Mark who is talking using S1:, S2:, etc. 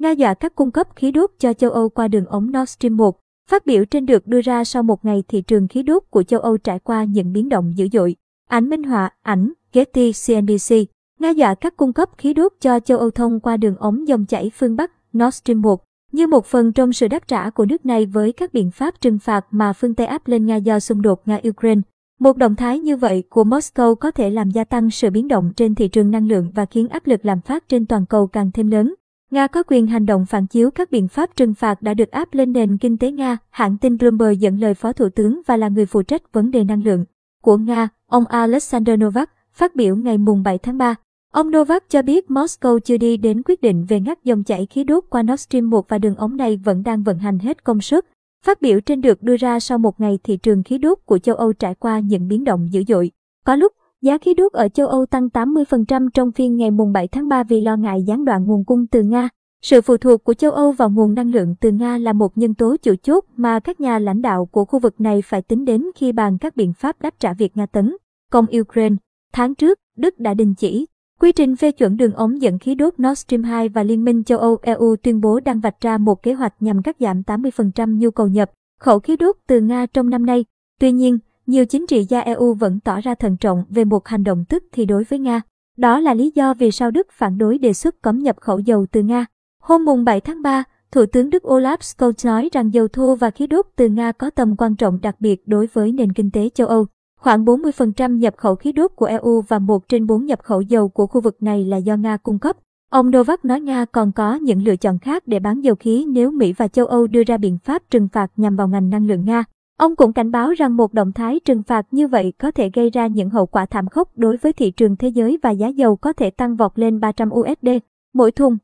S1: Nga dọa cắt cung cấp khí đốt cho châu Âu qua đường ống Nord Stream 1. Phát biểu trên được đưa ra sau một ngày thị trường khí đốt của châu Âu trải qua những biến động dữ dội. Ảnh minh họa, ảnh, Getty CNBC. Nga dọa cắt cung cấp khí đốt cho châu Âu thông qua đường ống dòng chảy phương Bắc Nord Stream 1, như một phần trong sự đáp trả của nước này với các biện pháp trừng phạt mà phương Tây áp lên Nga do xung đột Nga-Ukraine. Một động thái như vậy của Moscow có thể làm gia tăng sự biến động trên thị trường năng lượng và khiến áp lực làm phát trên toàn cầu càng thêm lớn. Nga có quyền hành động phản chiếu các biện pháp trừng phạt đã được áp lên nền kinh tế Nga, hãng tin Bloomberg dẫn lời Phó Thủ tướng và là người phụ trách vấn đề năng lượng của Nga, ông Alexander Novak, phát biểu ngày mùng 7 tháng 3. Ông Novak cho biết Moscow chưa đi đến quyết định về ngắt dòng chảy khí đốt qua Nord Stream 1 và đường ống này vẫn đang vận hành hết công suất. Phát biểu trên được đưa ra sau một ngày thị trường khí đốt của châu Âu trải qua những biến động dữ dội. Có lúc, giá khí đốt ở châu Âu tăng 80% trong phiên ngày mùng 7 tháng 3 vì lo ngại gián đoạn nguồn cung từ Nga. Sự phụ thuộc của châu Âu vào nguồn năng lượng từ Nga là một nhân tố chủ chốt mà các nhà lãnh đạo của khu vực này phải tính đến khi bàn các biện pháp đáp trả việc Nga tấn công Ukraine. Tháng trước, Đức đã đình chỉ Quy trình phê chuẩn đường ống dẫn khí đốt Nord Stream 2 và Liên minh châu Âu EU tuyên bố đang vạch ra một kế hoạch nhằm cắt giảm 80% nhu cầu nhập khẩu khí đốt từ Nga trong năm nay. Tuy nhiên, nhiều chính trị gia EU vẫn tỏ ra thận trọng về một hành động tức thì đối với Nga. Đó là lý do vì sao Đức phản đối đề xuất cấm nhập khẩu dầu từ Nga. Hôm mùng 7 tháng 3, Thủ tướng Đức Olaf Scholz nói rằng dầu thô và khí đốt từ Nga có tầm quan trọng đặc biệt đối với nền kinh tế châu Âu. Khoảng 40% nhập khẩu khí đốt của EU và 1 trên 4 nhập khẩu dầu của khu vực này là do Nga cung cấp. Ông Novak nói Nga còn có những lựa chọn khác để bán dầu khí nếu Mỹ và châu Âu đưa ra biện pháp trừng phạt nhằm vào ngành năng lượng Nga. Ông cũng cảnh báo rằng một động thái trừng phạt như vậy có thể gây ra những hậu quả thảm khốc đối với thị trường thế giới và giá dầu có thể tăng vọt lên 300 USD mỗi thùng.